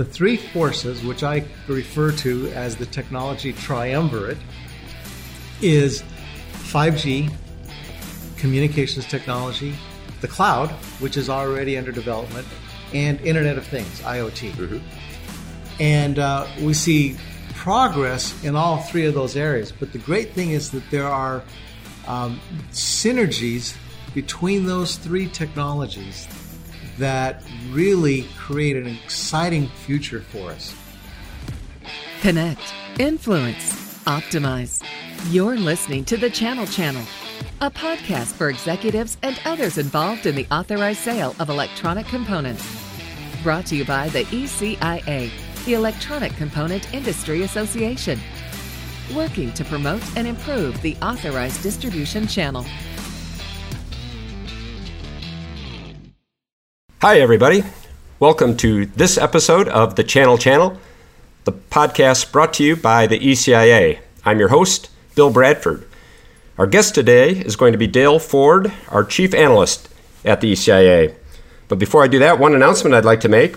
the three forces, which I refer to as the technology triumvirate, is 5G, communications technology, the cloud, which is already under development, and Internet of Things, IoT. Mm-hmm. And uh, we see progress in all three of those areas. But the great thing is that there are um, synergies between those three technologies that really create an exciting future for us. Connect, influence, optimize. You're listening to the Channel Channel, a podcast for executives and others involved in the authorized sale of electronic components. Brought to you by the ECIA, the Electronic Component Industry Association, working to promote and improve the authorized distribution channel. Hi, everybody. Welcome to this episode of the Channel Channel, the podcast brought to you by the ECIA. I'm your host, Bill Bradford. Our guest today is going to be Dale Ford, our Chief Analyst at the ECIA. But before I do that, one announcement I'd like to make.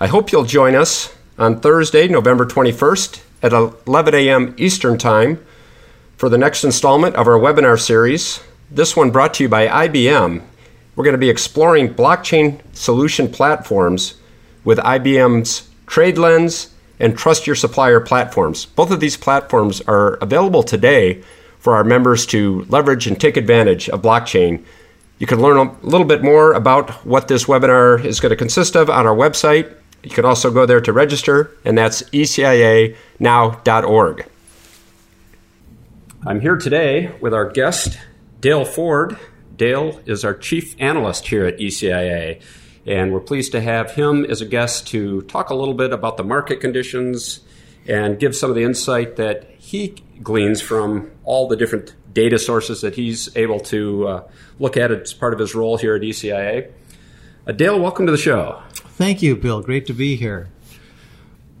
I hope you'll join us on Thursday, November 21st at 11 a.m. Eastern Time for the next installment of our webinar series. This one brought to you by IBM we're going to be exploring blockchain solution platforms with IBM's TradeLens and Trust Your Supplier platforms. Both of these platforms are available today for our members to leverage and take advantage of blockchain. You can learn a little bit more about what this webinar is going to consist of on our website. You can also go there to register, and that's ecianow.org. I'm here today with our guest, Dale Ford. Dale is our chief analyst here at ECIA, and we're pleased to have him as a guest to talk a little bit about the market conditions and give some of the insight that he gleans from all the different data sources that he's able to uh, look at as part of his role here at ECIA. Uh, Dale, welcome to the show. Thank you, Bill. Great to be here.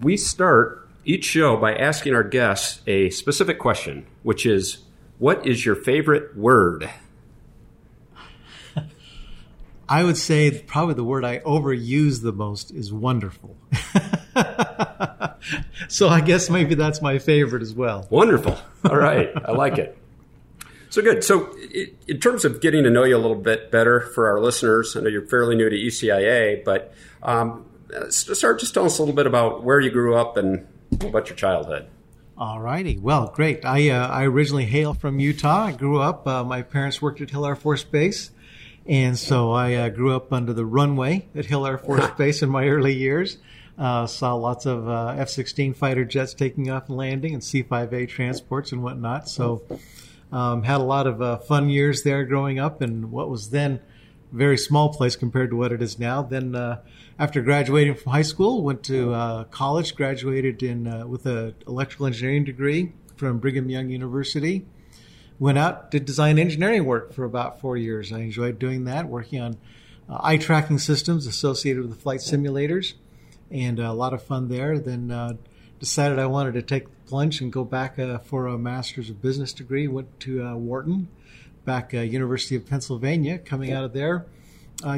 We start each show by asking our guests a specific question, which is What is your favorite word? I would say probably the word I overuse the most is wonderful. so I guess maybe that's my favorite as well. Wonderful. All right. I like it. So good. So, in terms of getting to know you a little bit better for our listeners, I know you're fairly new to ECIA, but um, start just tell us a little bit about where you grew up and about your childhood. All righty. Well, great. I uh, I originally hail from Utah. I grew up. Uh, my parents worked at Hill Air Force Base. And so I uh, grew up under the runway at Hill Air Force Base in my early years. Uh, saw lots of uh, F 16 fighter jets taking off and landing and C 5A transports and whatnot. So um, had a lot of uh, fun years there growing up in what was then a very small place compared to what it is now. Then uh, after graduating from high school, went to uh, college, graduated in with an electrical engineering degree from Brigham Young University went out, did design engineering work for about four years. I enjoyed doing that, working on uh, eye tracking systems associated with the flight simulators, and uh, a lot of fun there. Then uh, decided I wanted to take the plunge and go back uh, for a master's of business degree. Went to uh, Wharton, back uh, University of Pennsylvania. Coming out of there,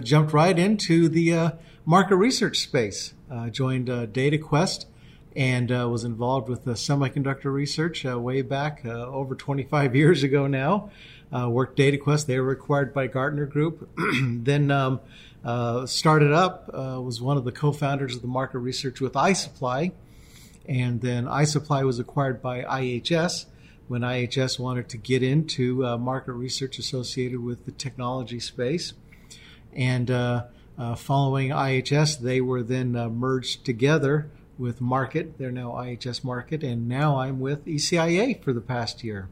jumped right into the market research space. joined DataQuest and uh, was involved with the semiconductor research uh, way back uh, over 25 years ago now. Uh, worked DataQuest. They were acquired by Gartner Group. then um, uh, started up, uh, was one of the co-founders of the market research with iSuppli. And then iSuppli was acquired by IHS when IHS wanted to get into market research associated with the technology space. And following IHS, they were then merged together with Markit. They're now IHS Markit, and now I'm with ECIA for the past year.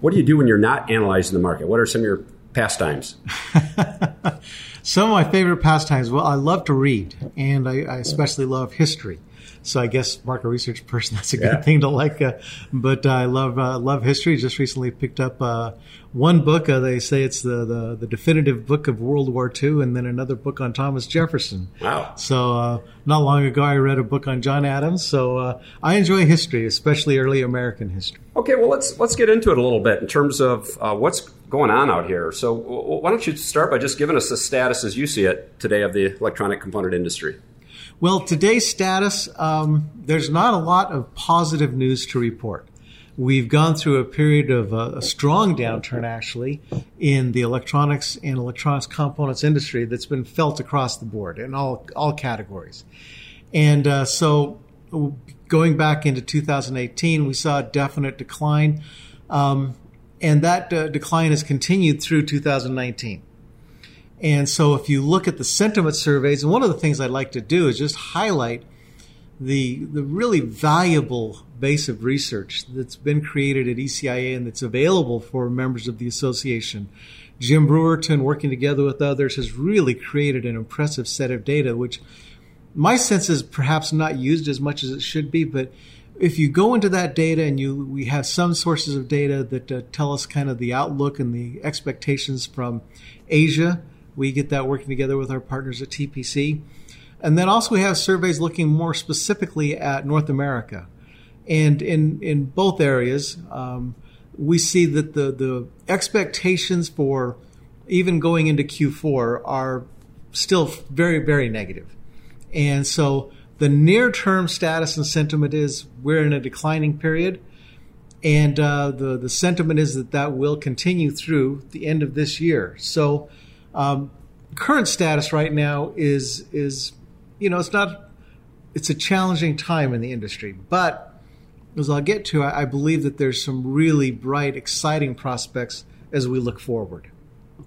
What do you do when you're not analyzing the market? What are some of your pastimes? some of my favorite pastimes. Well, I love to read, and I, I especially love history. So I guess market research person, that's a good yeah. thing to like. Uh, but I love uh, love history. Just recently picked up uh, one book. Uh, they say it's the, the, the definitive book of World War II, and then another book on Thomas Jefferson. Wow! So uh, not long ago, I read a book on John Adams. So uh, I enjoy history, especially early American history. Okay, well let's let's get into it a little bit in terms of what's going on out here. So why don't you start by just giving us the status as you see it today of the electronic component industry? Well, today's status, um, there's not a lot of positive news to report. We've gone through a period of uh, a strong downturn, actually, in the electronics and electronics components industry that's been felt across the board in all, all categories. And uh, so, going back into 2018, we saw a definite decline. Um, and that uh, decline has continued through 2019. And so, if you look at the sentiment surveys, and one of the things I'd like to do is just highlight the the really valuable base of research that's been created at ECIA and that's available for members of the association. Jim Brewerton, working together with others, has really created an impressive set of data, which my sense is perhaps not used as much as it should be, but if you go into that data and you we have some sources of data that uh, tell us kind of the outlook and the expectations from Asia, we get that working together with our partners at TPC. And then also we have surveys looking more specifically at North America. And in, in both areas, um, we see that the, the expectations for even going into Q4 are still very, very negative. And so the near term status and sentiment is we're in a declining period. And uh, the, the sentiment is that that will continue through the end of this year. So, um, current status right now is, is, you know, it's not, it's a challenging time in the industry. But as I'll get to, I, I believe that there's some really bright, exciting prospects as we look forward.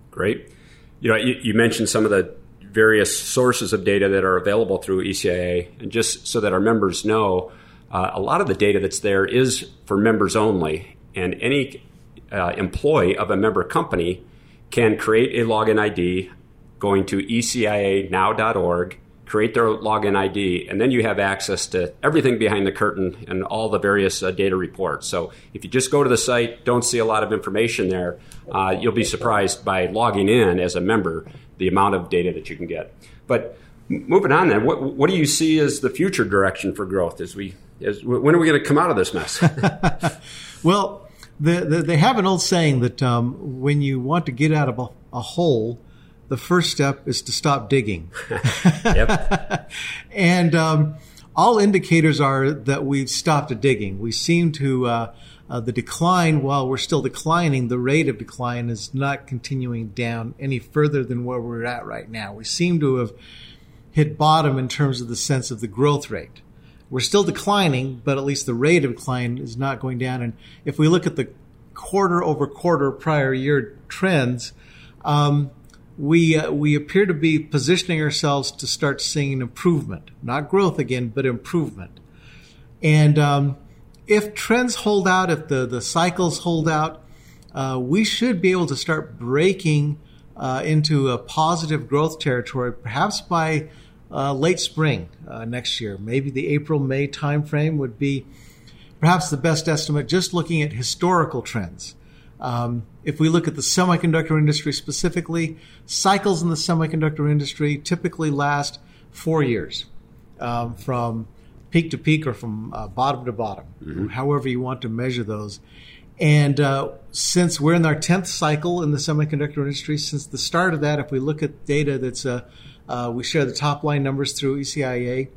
Great. You know, you, you mentioned some of the various sources of data that are available through ECIA. And just so that our members know, uh, a lot of the data that's there is for members only. And any uh, employee of a member company can create a login ID going to ecianow.org, create their login ID, and then you have access to everything behind the curtain and all the various uh, data reports. So if you just go to the site, don't see a lot of information there, uh, you'll be surprised by logging in as a member the amount of data that you can get. But moving on, then, what, what do you see as the future direction for growth? As we, as when are we going to come out of this mess? well, the, the, they have an old saying that um, when you want to get out of a, a, hole, the first step is to stop digging. and um, all indicators are that we've stopped digging. We seem to uh, uh, the decline, while we're still declining, the rate of decline is not continuing down any further than where we're at right now. We seem to have hit bottom in terms of the sense of the growth rate. We're still declining, but at least the rate of decline is not going down. And if we look at the quarter over quarter prior year trends, um, we uh, we appear to be positioning ourselves to start seeing improvement, not growth again, but improvement. And um, if trends hold out, if the, the cycles hold out, uh, we should be able to start breaking uh, into a positive growth territory, perhaps by uh, late spring uh, next year. Maybe the April May timeframe would be perhaps the best estimate, just looking at historical trends. Um, if we look at the semiconductor industry specifically, cycles in the semiconductor industry typically last four years um, from peak to peak or from uh, bottom to bottom, mm-hmm. however you want to measure those. And uh, since we're in our 10th cycle in the semiconductor industry, since the start of that, if we look at data that's, uh, uh we share the top line numbers through ECIA,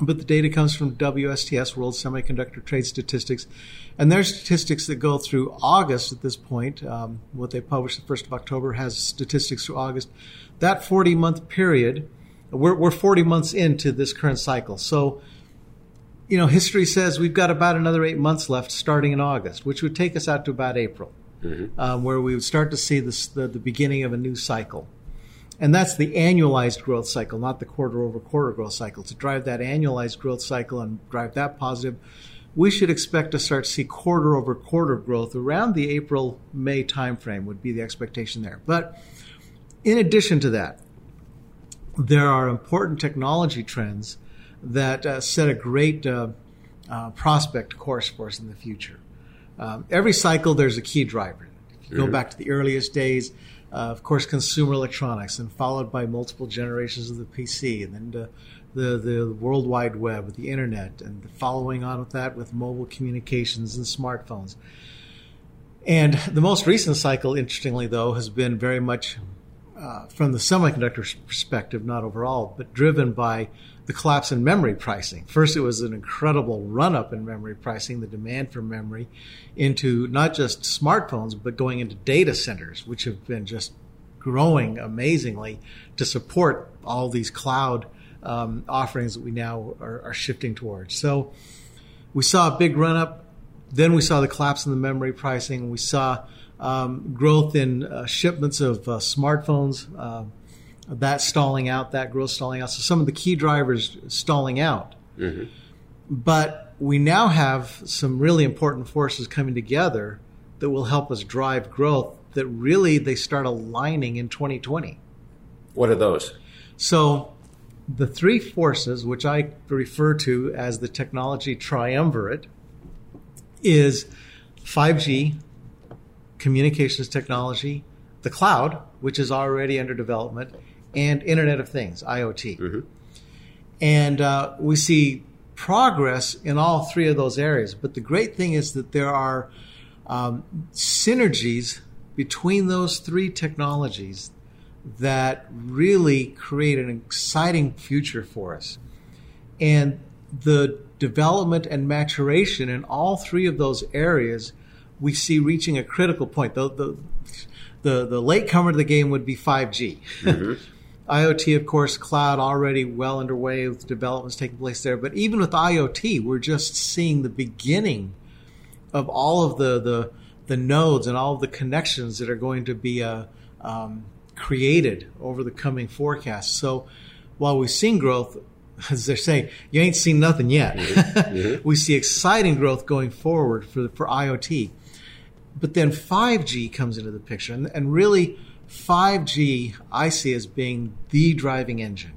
but the data comes from WSTS, World Semiconductor Trade Statistics. And their statistics that go through August at this point, um, what they published the 1st of October has statistics through August. That 40 month period, we're, we're 40 months into this current cycle. So you know, history says we've got about another eight months left starting in August, which would take us out to about April, mm-hmm. um, where we would start to see this, the, the beginning of a new cycle. And that's the annualized growth cycle, not the quarter over quarter growth cycle. To drive that annualized growth cycle and drive that positive, we should expect to start to see quarter over quarter growth around the April May timeframe, would be the expectation there. But in addition to that, there are important technology trends that uh, set a great uh, uh, prospect course for us in the future. Um, every cycle, there's a key driver. If you mm-hmm. go back to the earliest days, uh, of course, consumer electronics, and followed by multiple generations of the PC, and then the, the, the World Wide Web the internet, and following on with that with mobile communications and smartphones. And the most recent cycle, interestingly, though, has been very much uh, from the semiconductor perspective, not overall, but driven by the collapse in memory pricing. First, it was an incredible run up in memory pricing, the demand for memory into not just smartphones, but going into data centers, which have been just growing amazingly to support all these cloud um, offerings that we now are, are shifting towards. So we saw a big run up. Then we saw the collapse in the memory pricing. We saw um, growth in uh, shipments of uh, smartphones. Uh, that stalling out, that growth stalling out. So some of the key drivers stalling out. Mm-hmm. But we now have some really important forces coming together that will help us drive growth that really they start aligning in 2020. What are those? So the three forces, which I refer to as the technology triumvirate, is 5G, communications technology, the cloud, which is already under development, and Internet of Things, IoT. Mm-hmm. And uh, we see progress in all three of those areas. But the great thing is that there are um, synergies between those three technologies that really create an exciting future for us. And the development and maturation in all three of those areas we see reaching a critical point. The, the, the, the late comer to the game would be 5G. Mm-hmm. IoT, of course, cloud already well underway with developments taking place there. But even with IoT, we're just seeing the beginning of all of the the, the nodes and all of the connections that are going to be uh, um, created over the coming forecast. So while we've seen growth, as they're saying, you ain't seen nothing yet. Mm-hmm. mm-hmm. we see exciting growth going forward for for IoT. But then 5G comes into the picture, and, and really 5G I see as being the driving engine.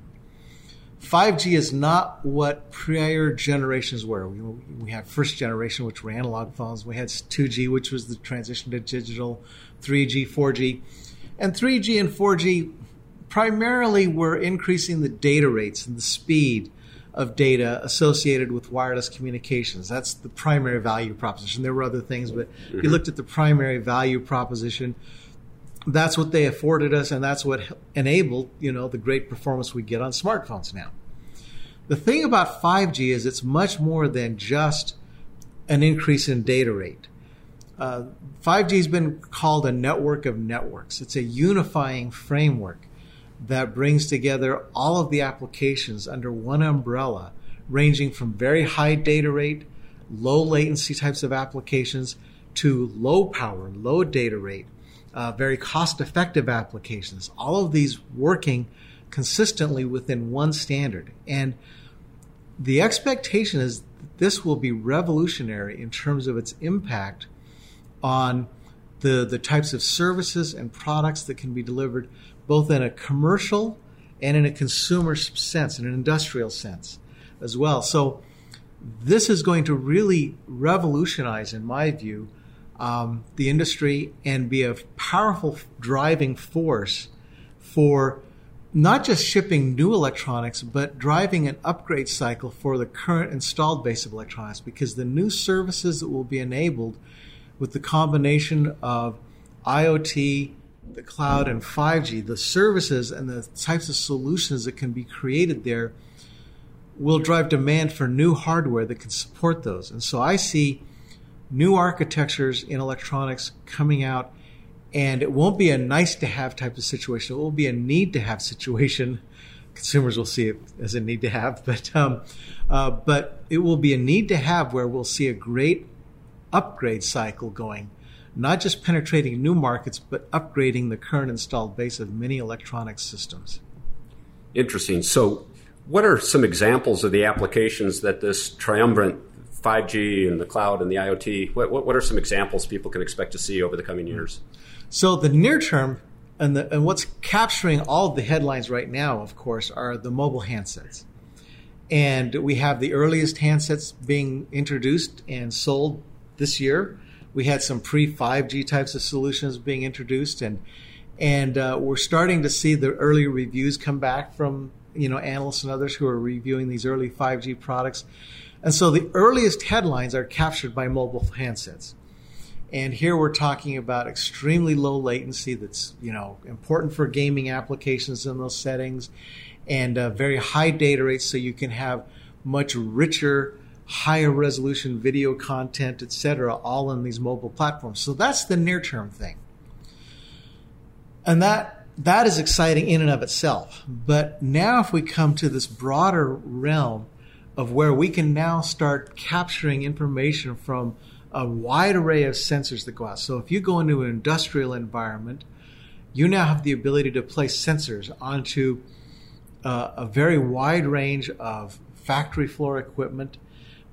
5G is not what prior generations were. We, we, had first generation, which were analog phones. We had 2G, which was the transition to digital, 3G, 4G. And 3G and 4G primarily were increasing the data rates and the speed of data associated with wireless communications. That's the primary value proposition. There were other things, but mm-hmm. if you looked at the primary value proposition, that's what they afforded us, and that's what enabled you know the great performance we get on smartphones now. The thing about 5G is it's much more than just an increase in data rate. Uh, 5G has been called a network of networks. It's a unifying framework that brings together all of the applications under one umbrella, ranging from very high data rate, low latency types of applications to low power, low data rate, uh, very cost effective applications, all of these working consistently within one standard. And the expectation is this will be revolutionary in terms of its impact on the, the types of services and products that can be delivered both in a commercial and in a consumer sense, in an industrial sense as well. So, this is going to really revolutionize, in my view, um, the industry and be a powerful driving force for not just shipping new electronics, but driving an upgrade cycle for the current installed base of electronics because the new services that will be enabled with the combination of IoT, the cloud, and 5G, the services and the types of solutions that can be created there will drive demand for new hardware that can support those. And so I see new architectures in electronics coming out, and it won't be a nice to have type of situation. It will be a need to have situation. Consumers will see it as a need to have, but um, uh, but it will be a need to have where we'll see a great upgrade cycle going, not just penetrating new markets, but upgrading the current installed base of many electronic systems. Interesting. So, what are some examples of the applications that this triumvirate 5G and the cloud and the IoT? What, what, what, are some examples people can expect to see over the coming years? So the near term and, the, and what's capturing all the headlines right now, of course, are the mobile handsets. And we have the earliest handsets being introduced and sold this year. We had some pre 5G types of solutions being introduced, and and uh, we're starting to see the early reviews come back from you know analysts and others who are reviewing these early 5G products. And so the earliest headlines are captured by mobile handsets. And here we're talking about extremely low latency that's, you know, important for gaming applications in those settings and uh, very high data rates so you can have much richer higher resolution video content etc all on these mobile platforms. So that's the near term thing. And that that is exciting in and of itself. But now if we come to this broader realm of where we can now start capturing information from a wide array of sensors that go out so if you go into an industrial environment you now have the ability to place sensors onto uh, a very wide range of factory floor equipment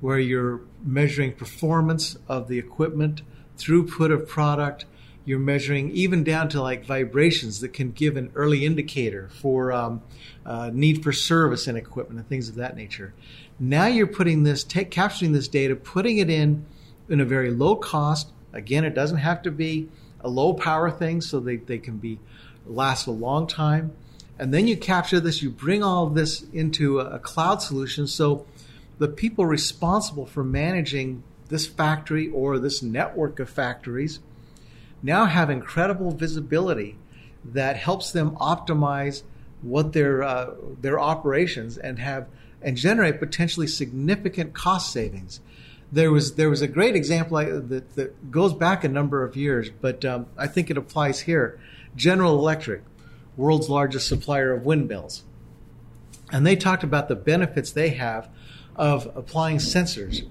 where you're measuring performance of the equipment, throughput of product. You're measuring even down to like vibrations that can give an early indicator for um, uh, need for service in equipment and things of that nature. Now you're putting this, take, capturing this data, putting it in in a very low cost. Again, it doesn't have to be a low power thing, so they, they can be last a long time. And then you capture this, you bring all of this into a, a cloud solution. So the people responsible for managing this factory or this network of factories now have incredible visibility that helps them optimize what their uh, their operations and have and generate potentially significant cost savings. There was there was a great example that, that goes back a number of years, but um, I think it applies here. General Electric, world's largest supplier of windmills, and they talked about the benefits they have of applying sensors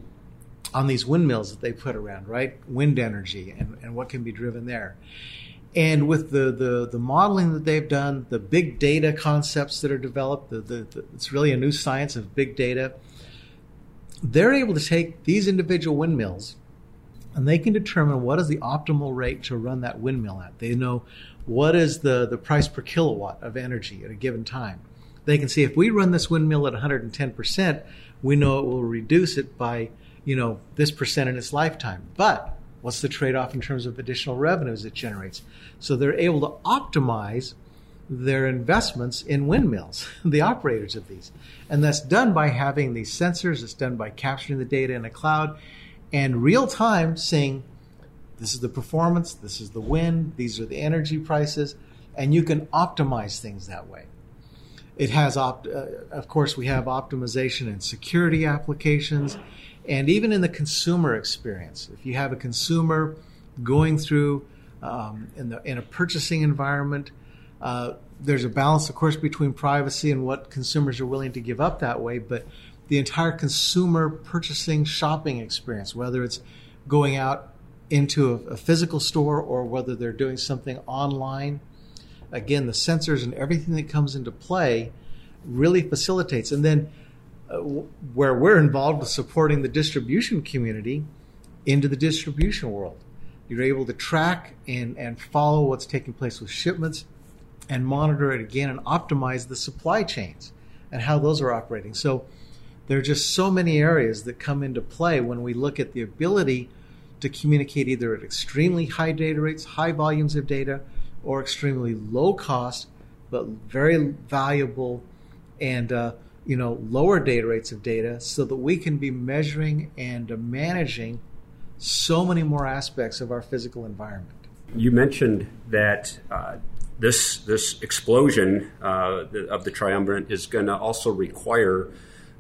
on these windmills that they put around, right? Wind energy and, and what can be driven there. And with the, the, the modeling that they've done, the big data concepts that are developed, the, the, the, it's really a new science of big data. They're able to take these individual windmills and they can determine what is the optimal rate to run that windmill at. They know what is the, the price per kilowatt of energy at a given time. They can see if we run this windmill at 110%, we know it will reduce it by, you know, this percent in its lifetime. But what's the trade-off in terms of additional revenues it generates? So they're able to optimize their investments in windmills, the operators of these. And that's done by having these sensors, it's done by capturing the data in a cloud and real time saying, this is the performance, this is the wind, these are the energy prices, and you can optimize things that way. It has, opt- uh, of course, we have optimization and security applications, and even in the consumer experience. If you have a consumer going through um, in, the, in a purchasing environment, uh, there's a balance, of course, between privacy and what consumers are willing to give up that way. But the entire consumer purchasing shopping experience, whether it's going out into a, a physical store or whether they're doing something online, again, the sensors and everything that comes into play really facilitates. And then where we're involved with supporting the distribution community into the distribution world, you're able to track and, and follow what's taking place with shipments and monitor it again and optimize the supply chains and how those are operating. So there are just so many areas that come into play when we look at the ability to communicate either at extremely high data rates, high volumes of data, or extremely low cost but very valuable and uh, you know lower data rates of data so that we can be measuring and managing so many more aspects of our physical environment. You mentioned that uh, this this explosion uh, of the triumvirate is going to also require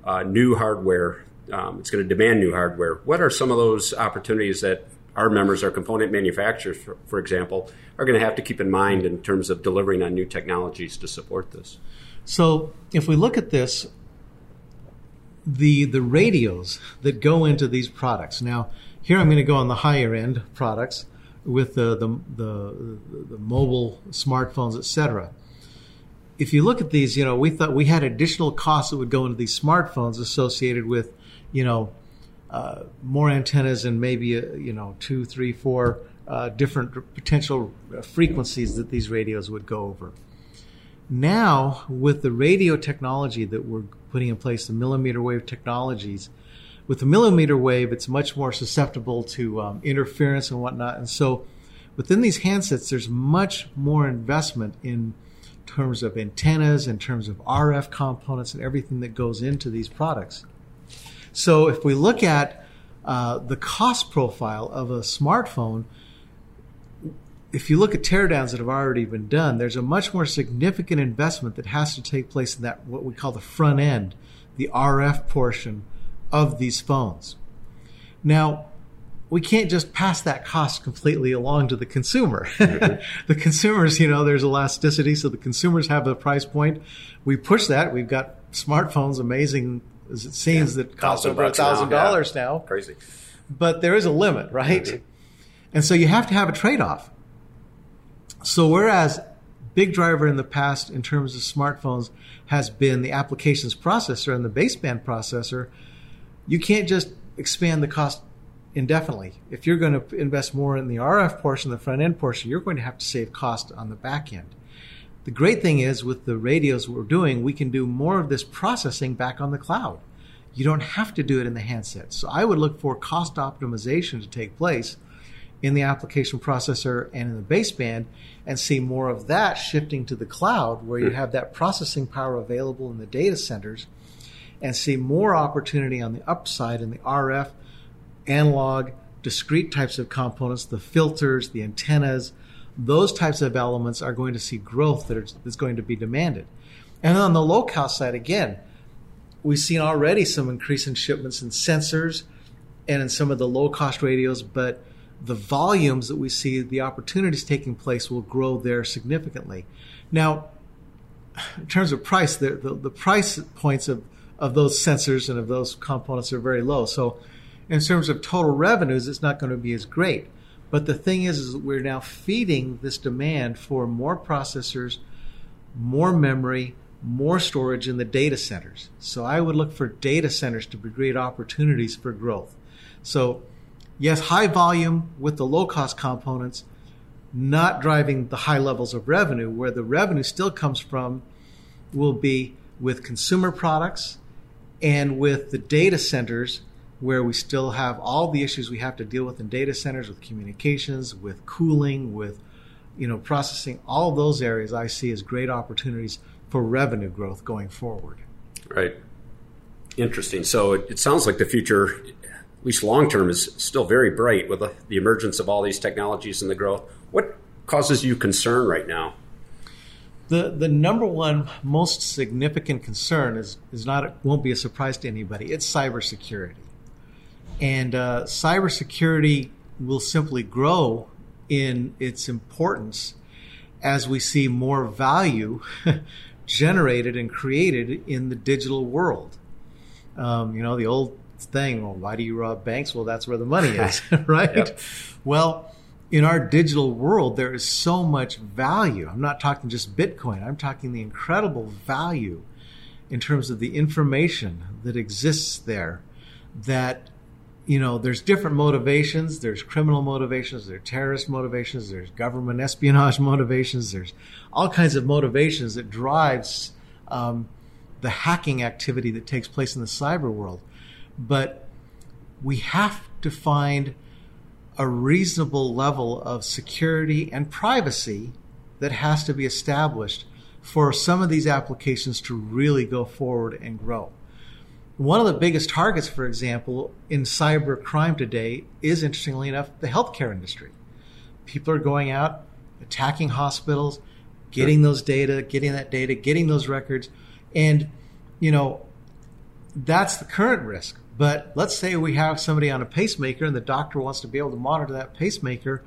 uh, new hardware. Um, it's going to demand new hardware. What are some of those opportunities that our members, our component manufacturers, for, for example, are going to have to keep in mind in terms of delivering on new technologies to support this. So, if we look at this, the the radios that go into these products. Now, here I'm going to go on the higher end products with the the, the, the mobile smartphones, etc. If you look at these, you know, we thought we had additional costs that would go into these smartphones associated with, you know, uh, more antennas and maybe uh, you know two, three, four uh, different potential frequencies that these radios would go over. Now, with the radio technology that we're putting in place, the millimeter wave technologies, with the millimeter wave, it's much more susceptible to um, interference and whatnot. And so, within these handsets, there's much more investment in terms of antennas, in terms of RF components, and everything that goes into these products. So if we look at uh, the cost profile of a smartphone, if you look at teardowns that have already been done, there's a much more significant investment that has to take place in that what we call the front end, the RF portion of these phones. Now, we can't just pass that cost completely along to the consumer. the consumers, you know, there's elasticity, so the consumers have a price point. We push that. We've got smartphones, amazing as it seems, yeah. that cost over a thousand dollars now. Crazy. But there is a limit, right? Mm-hmm. And so you have to have a trade off. So whereas big driver in the past in terms of smartphones has been the applications processor and the baseband processor, you can't just expand the cost indefinitely. If you're going to invest more in the RF portion, the front end portion, you're going to have to save cost on the back end. The great thing is with the radios we're doing, we can do more of this processing back on the cloud. You don't have to do it in the handset. So I would look for cost optimization to take place in the application processor and in the baseband and see more of that shifting to the cloud where you hmm. have that processing power available in the data centers and see more opportunity on the upside in the RF analog, discrete types of components, the filters, the antennas, those types of elements are going to see growth that is going to be demanded. And on the low cost side, again, we've seen already some increase in shipments in sensors and in some of the low cost radios, but the volumes that we see, the opportunities taking place will grow there significantly. Now, in terms of price, the, the, the price points of, of those sensors and of those components are very low. So in terms of total revenues, it's not going to be as great. But the thing is, is we're now feeding this demand for more processors, more memory, more storage in the data centers. So I would look for data centers to be great opportunities for growth. So yes, high volume with the low cost components, not driving the high levels of revenue. Where the revenue still comes from will be with consumer products and with the data centers where we still have all the issues we have to deal with in data centers with communications, with cooling, with you know processing. All those areas I see as great opportunities for revenue growth going forward. Right. Interesting. So it, it sounds like the future, least long term, is still very bright with the, emergence of all these technologies and the growth. What causes you concern right now? The the number one most significant concern is is not won't be a surprise to anybody. It's cybersecurity. And uh, cybersecurity will simply grow in its importance as we see more value generated and created in the digital world. Um, you know, the old thing, well, why do you rob banks? Well, that's where the money is, right? Yep. Well, in our digital world, there is so much value. I'm not talking just Bitcoin, I'm talking the incredible value in terms of the information that exists there that you know, there's different motivations. There's criminal motivations, there's terrorist motivations, there's government espionage motivations, there's all kinds of motivations that drives um, the hacking activity that takes place in the cyber world. But we have to find a reasonable level of security and privacy that has to be established for some of these applications to really go forward and grow. One of the biggest targets, for example, in cyber crime today is, interestingly enough, the healthcare industry. People are going out, attacking hospitals, getting those data, getting that data, getting those records. And, you know, that's the current risk. But let's say we have somebody on a pacemaker and the doctor wants to be able to monitor that pacemaker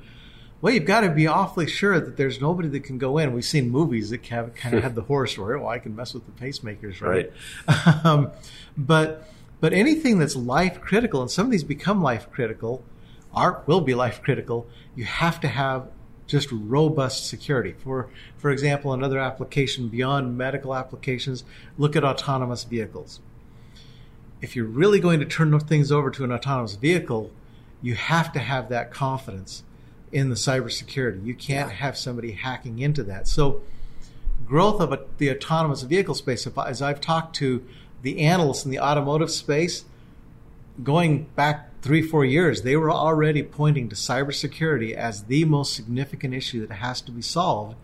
well, you've got to be awfully sure that there's nobody that can go in. We've seen movies that have, kind of have the horror story. Well, I can mess with the pacemakers, right? right. um, but but anything that's life critical, and some of these become life critical, are will be life critical. You have to have just robust security. For for example, another application beyond medical applications, look at autonomous vehicles. If you're really going to turn things over to an autonomous vehicle, you have to have that confidence in the cybersecurity. You can't yeah. have somebody hacking into that. So, growth of a, the autonomous vehicle space, if, as I've talked to the analysts in the automotive space, going back three, four years, they were already pointing to cybersecurity as the most significant issue that has to be solved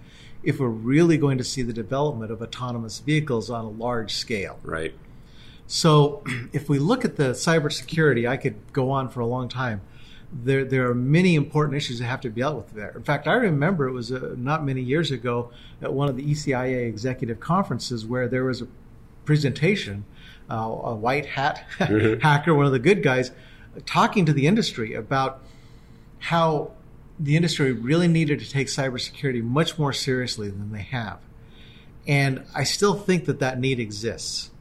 if we're really going to see the development of autonomous vehicles on a large scale. Right. So, if we look at the cybersecurity, I could go on for a long time there there are many important issues that have to be dealt with there. In fact, I remember it was uh, not many years ago at one of the ECIA executive conferences where there was a presentation, uh, a white hat mm-hmm. hacker, one of the good guys, talking to the industry about how the industry really needed to take cybersecurity much more seriously than they have. And I still think that that need exists.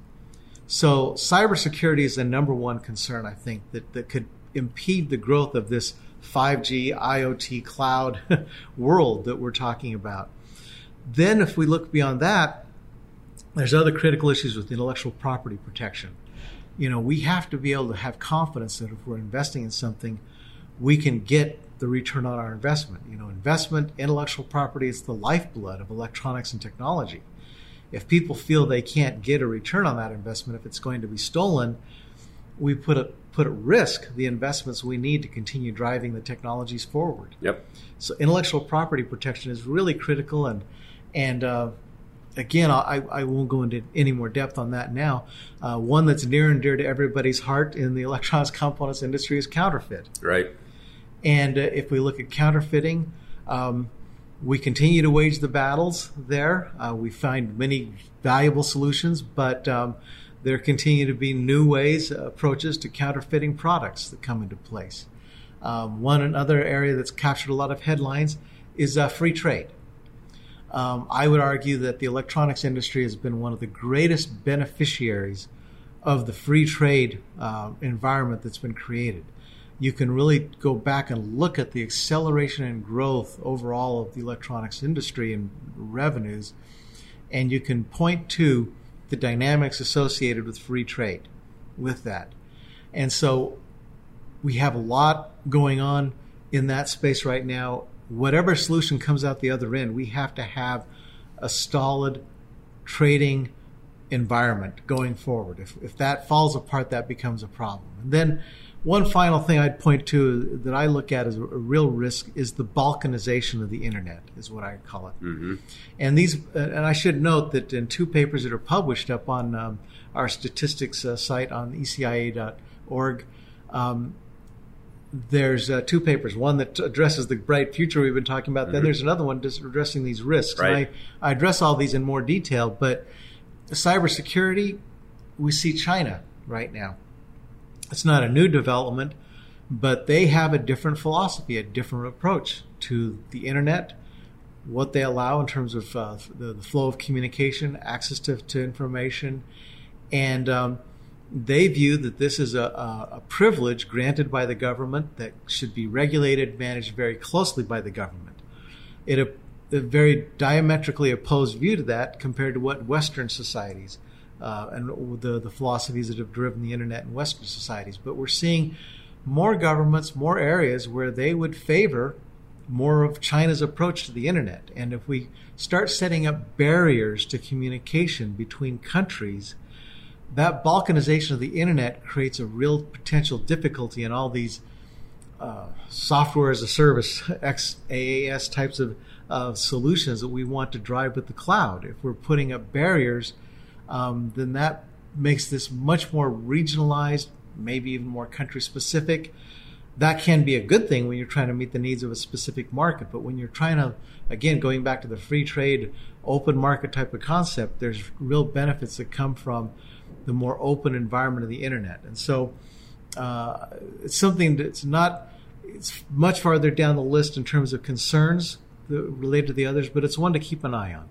So cybersecurity is the number one concern, I think, that, that could impede the growth of this 5G, IoT, cloud world that we're talking about. Then, if we look beyond that, there's other critical issues with intellectual property protection. You know, we have to be able to have confidence that if we're investing in something, we can get the return on our investment. You know, investment, intellectual property, it's the lifeblood of electronics and technology. If people feel they can't get a return on that investment, if it's going to be stolen, we put a put at risk the investments we need to continue driving the technologies forward. Yep. So intellectual property protection is really critical, and and uh, again, I, I won't go into any more depth on that now. Uh, one that's near and dear to everybody's heart in the electronics components industry is counterfeit. Right. And uh, if we look at counterfeiting, um, we continue to wage the battles there. Uh, we find many valuable solutions, but um, there continue to be new ways, uh, approaches to counterfeiting products that come into place. Um, one another area that's captured a lot of headlines is uh, free trade. Um, I would argue that the electronics industry has been one of the greatest beneficiaries of the free trade uh, environment that's been created you can really go back and look at the acceleration and growth overall of the electronics industry and revenues, and you can point to the dynamics associated with free trade with that. And so we have a lot going on in that space right now. Whatever solution comes out the other end, we have to have a solid trading environment going forward. If, if that falls apart, that becomes a problem. And then one final thing I'd point to that I look at as a, real risk is the balkanization of the internet, is what I call it. Mm-hmm. And these, and I should note that in two papers that are published up on um, our statistics uh, site on ecia.org, um, there's uh, two papers. One that addresses the bright future we've been talking about. Mm-hmm. Then there's another one just addressing these risks. Right. And I, I address all these in more detail, but cybersecurity, we see China right now it's not a new development, but they have a different philosophy, a different approach to the internet, what they allow in terms of uh, the, the, flow of communication, access to, to information, and um, they view that this is a, a, privilege granted by the government that should be regulated, managed very closely by the government. It a, a very diametrically opposed view to that compared to what Western societies uh, and the, the philosophies that have driven the internet in Western societies. But we're seeing more governments, more areas where they would favor more of China's approach to the internet. And if we start setting up barriers to communication between countries, that balkanization of the internet creates a real potential difficulty in all these uh, software as a service, XaaS types of uh, solutions that we want to drive with the cloud. If we're putting up barriers um, then that makes this much more regionalized, maybe even more country specific. That can be a good thing when you're trying to meet the needs of a specific market. But when you're trying to, again, going back to the free trade, open market type of concept, there's real benefits that come from the more open environment of the internet. And so uh, it's something that's not, it's much farther down the list in terms of concerns related to the others, but it's one to keep an eye on.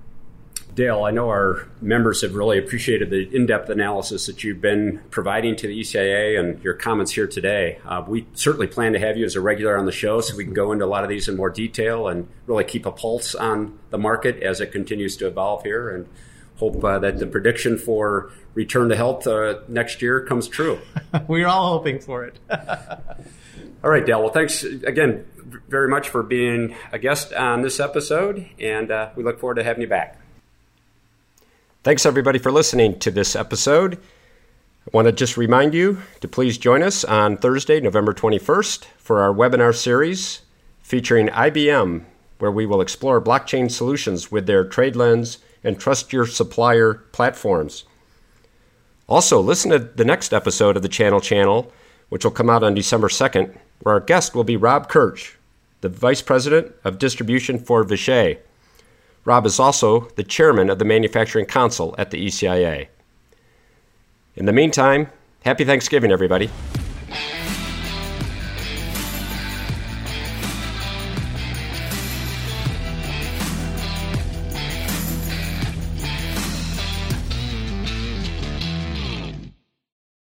Dale, I know our members have really appreciated the in depth analysis that you've been providing to the ECIA and your comments here today. Uh, we certainly plan to have you as a regular on the show so we can go into a lot of these in more detail and really keep a pulse on the market as it continues to evolve here and hope uh, that the prediction for return to health uh, next year comes true. We're all hoping for it. all right, Dale. Well, thanks again very much for being a guest on this episode, and uh, we look forward to having you back. Thanks everybody for listening to this episode. I want to just remind you to please join us on Thursday, November 21st for our webinar series featuring IBM, where we will explore blockchain solutions with their TradeLens and Trust Your Supplier platforms. Also, listen to the next episode of the Channel Channel, which will come out on December 2nd, where our guest will be Rob Kirch, the Vice President of Distribution for Vishay. Rob is also the Chairman of the Manufacturing Council at the ECIA. In the meantime, happy Thanksgiving, everybody.